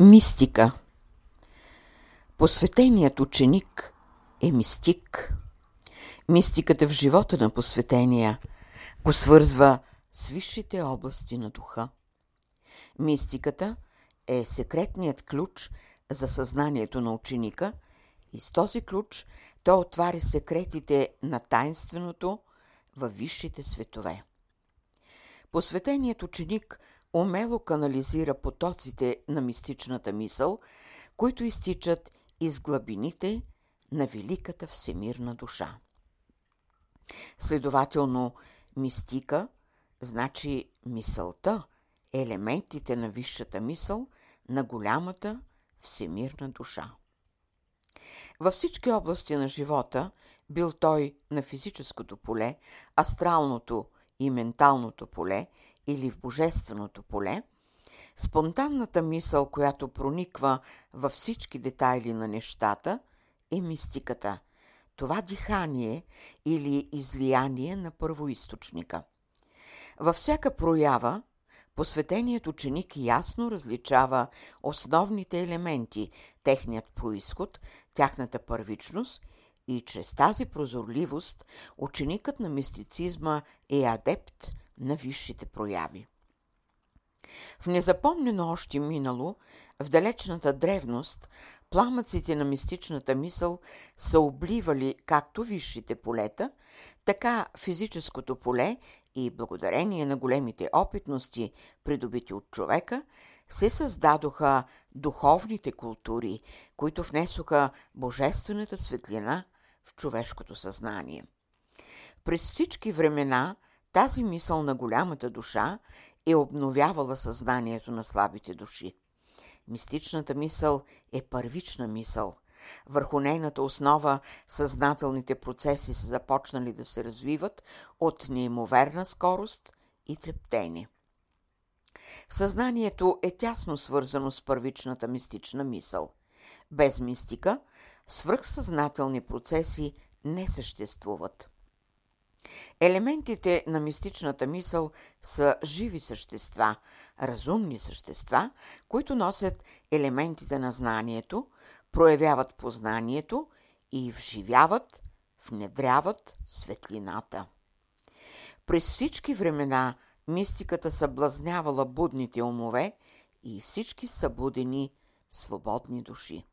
Мистика Посветеният ученик е мистик. Мистиката в живота на посветения го свързва с висшите области на духа. Мистиката е секретният ключ за съзнанието на ученика и с този ключ той отваря секретите на тайнственото във висшите светове. Посветеният ученик – умело канализира потоците на мистичната мисъл, които изтичат из глъбините на великата всемирна душа. Следователно, мистика значи мисълта, елементите на висшата мисъл на голямата всемирна душа. Във всички области на живота, бил той на физическото поле, астралното и менталното поле или в божественото поле, спонтанната мисъл, която прониква във всички детайли на нещата, е мистиката. Това дихание или излияние на първоисточника. Във всяка проява, посветеният ученик ясно различава основните елементи, техният происход, тяхната първичност и чрез тази прозорливост ученикът на мистицизма е адепт на висшите прояви. В незапомнено още минало, в далечната древност, пламъците на мистичната мисъл са обливали както висшите полета, така физическото поле и благодарение на големите опитности, придобити от човека, се създадоха духовните култури, които внесоха божествената светлина в човешкото съзнание. През всички времена – тази мисъл на голямата душа е обновявала съзнанието на слабите души. Мистичната мисъл е първична мисъл. Върху нейната основа съзнателните процеси са започнали да се развиват от неимоверна скорост и трептение. Съзнанието е тясно свързано с първичната мистична мисъл. Без мистика свръхсъзнателни процеси не съществуват. Елементите на мистичната мисъл са живи същества, разумни същества, които носят елементите на знанието, проявяват познанието и вживяват, внедряват светлината. През всички времена мистиката съблазнявала будните умове и всички събудени свободни души.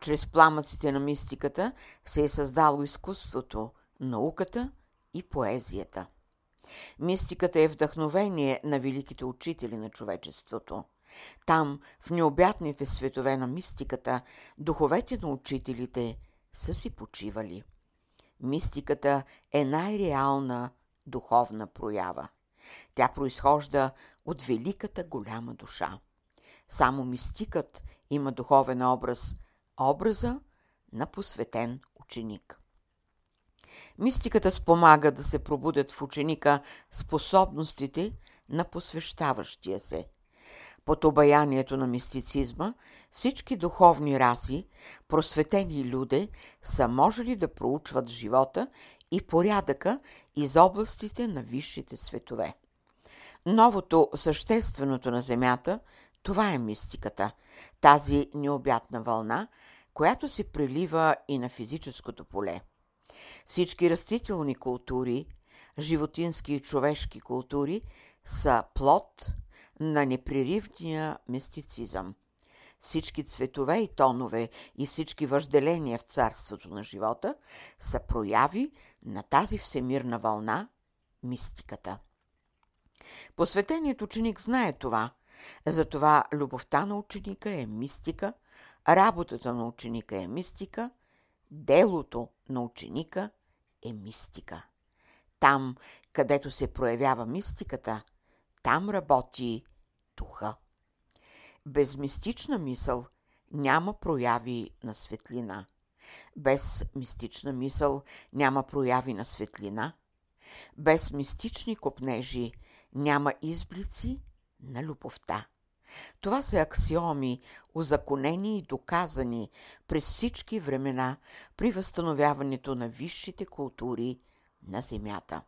Чрез пламъците на мистиката се е създало изкуството, науката и поезията. Мистиката е вдъхновение на великите учители на човечеството. Там, в необятните светове на мистиката, духовете на учителите са си почивали. Мистиката е най-реална духовна проява. Тя произхожда от великата голяма душа. Само мистикът има духовен образ, образа на посветен ученик. Мистиката спомага да се пробудят в ученика способностите на посвещаващия се. Под обаянието на мистицизма всички духовни раси, просветени люде, са можели да проучват живота и порядъка из областите на висшите светове. Новото, същественото на Земята, това е мистиката, тази необятна вълна, която се прилива и на физическото поле. Всички растителни култури, животински и човешки култури са плод на непреривния мистицизъм. Всички цветове и тонове и всички въжделения в царството на живота са прояви на тази всемирна вълна – мистиката. Посветеният ученик знае това, затова любовта на ученика е мистика, работата на ученика е мистика, делото на ученика е мистика. Там, където се проявява мистиката, там работи духа. Без мистична мисъл няма прояви на светлина. Без мистична мисъл няма прояви на светлина. Без мистични копнежи няма изблици на любовта. Това са аксиоми, узаконени и доказани през всички времена при възстановяването на висшите култури на Земята.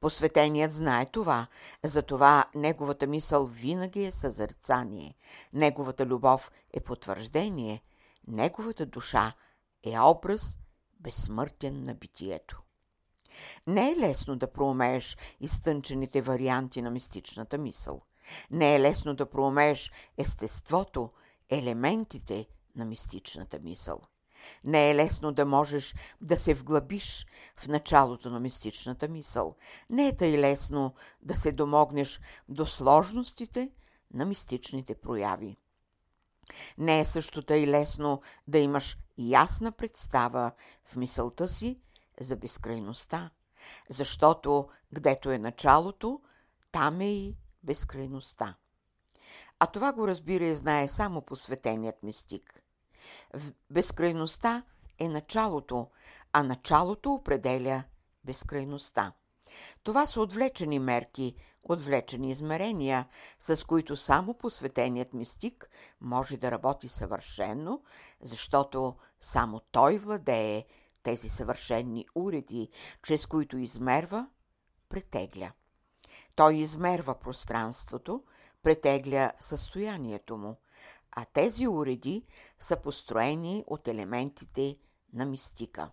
Посветеният знае това, затова неговата мисъл винаги е съзерцание, неговата любов е потвърждение, неговата душа е образ безсмъртен на битието. Не е лесно да проумееш изтънчените варианти на мистичната мисъл. Не е лесно да проумееш естеството, елементите на мистичната мисъл. Не е лесно да можеш да се вглъбиш в началото на мистичната мисъл. Не е тъй лесно да се домогнеш до сложностите на мистичните прояви. Не е също тъй лесно да имаш ясна представа в мисълта си за безкрайността, защото гдето е началото, там е и безкрайността. А това го разбира и знае само посветеният мистик. Безкрайността е началото, а началото определя безкрайността. Това са отвлечени мерки, отвлечени измерения, с които само посветеният мистик може да работи съвършенно, защото само той владее тези съвършенни уреди, чрез които измерва, претегля. Той измерва пространството, претегля състоянието му, а тези уреди са построени от елементите на мистика.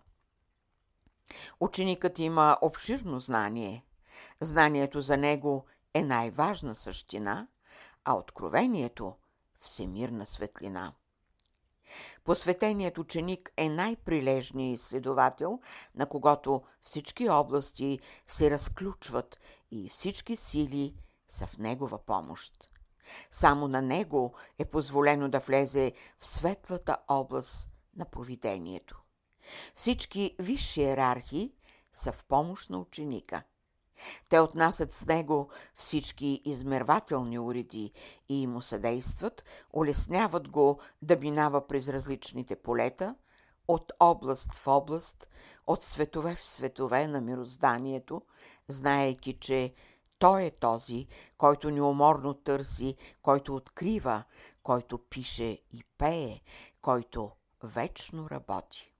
Ученикът има обширно знание. Знанието за него е най-важна същина, а откровението – всемирна светлина. Посветеният ученик е най-прилежният изследовател, на когото всички области се разключват и всички сили са в негова помощ. Само на него е позволено да влезе в светлата област на провидението. Всички висши иерархии са в помощ на ученика. Те отнасят с него всички измервателни уреди и му съдействат, улесняват го да минава през различните полета, от област в област, от светове в светове на мирозданието, знаейки, че той е този, който неуморно търси, който открива, който пише и пее, който вечно работи.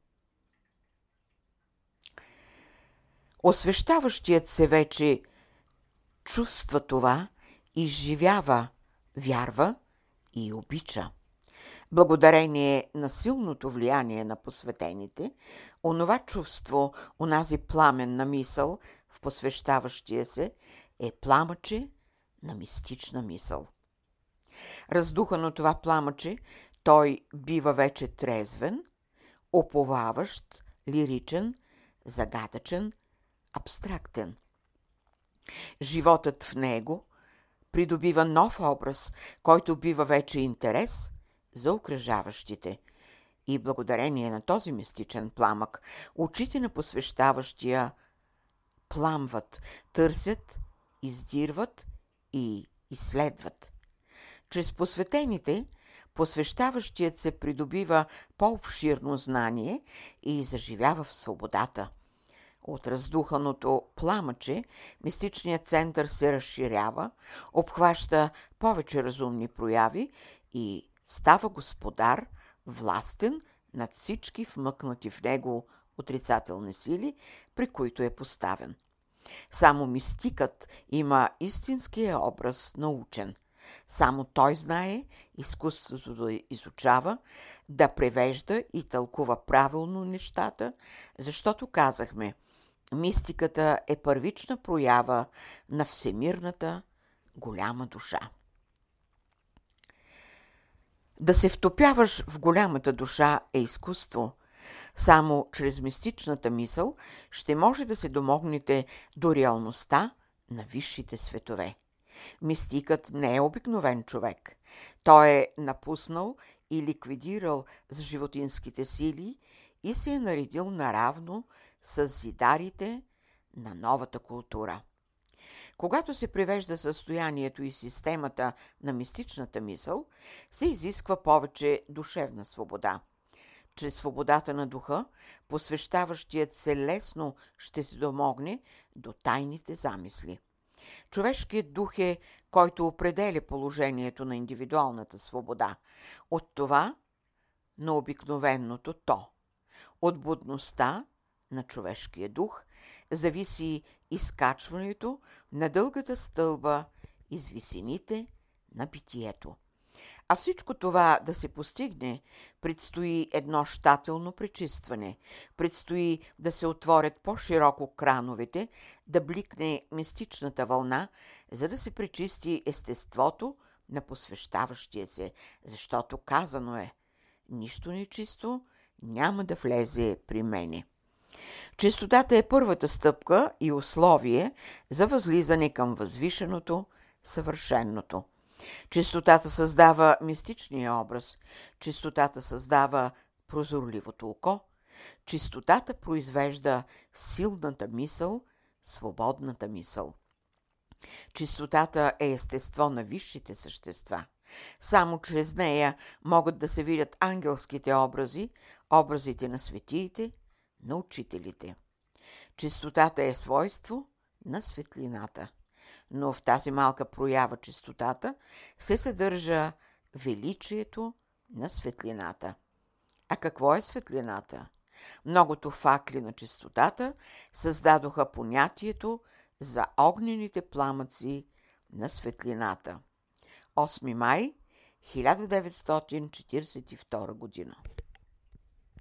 Освещаващият се вече чувства това, изживява, вярва и обича. Благодарение на силното влияние на посветените, онова чувство, онази пламен на мисъл в посвещаващия се е пламъче на мистична мисъл. Раздухано това пламъче, той бива вече трезвен, оповаващ, лиричен, загадъчен, абстрактен. Животът в него придобива нов образ, който бива вече интерес за окръжаващите. И благодарение на този мистичен пламък, очите на посвещаващия пламват, търсят издирват и изследват. Чрез посветените, посвещаващият се придобива по-обширно знание и заживява в свободата. От раздуханото пламъче мистичният център се разширява, обхваща повече разумни прояви и става господар, властен над всички вмъкнати в него отрицателни сили, при които е поставен – само мистикът има истинския образ на учен. Само той знае изкуството да изучава, да превежда и тълкува правилно нещата, защото казахме, мистиката е първична проява на всемирната голяма душа. Да се втопяваш в голямата душа е изкуство – само чрез мистичната мисъл ще може да се домогнете до реалността на висшите светове. Мистикът не е обикновен човек. Той е напуснал и ликвидирал с животинските сили и се е наредил наравно с зидарите на новата култура. Когато се привежда състоянието и системата на мистичната мисъл, се изисква повече душевна свобода – чрез свободата на духа, посвещаващият се лесно ще се домогне до тайните замисли. Човешкият дух е, който определя положението на индивидуалната свобода. От това на обикновеното то. От будността на човешкия дух зависи изкачването на дългата стълба из висините на битието. А всичко това да се постигне, предстои едно щателно пречистване, предстои да се отворят по-широко крановете, да бликне мистичната вълна, за да се пречисти естеството на посвещаващия се, защото казано е нищо нечисто няма да влезе при мене. Чистотата е първата стъпка и условие за възлизане към възвишеното, съвършенното – Чистотата създава мистичния образ, чистотата създава прозорливото око, чистотата произвежда силната мисъл, свободната мисъл. Чистотата е естество на висшите същества. Само чрез нея могат да се видят ангелските образи, образите на светиите, на учителите. Чистотата е свойство на светлината но в тази малка проява чистотата се съдържа величието на светлината. А какво е светлината? Многото факли на чистотата създадоха понятието за огнените пламъци на светлината. 8 май 1942 година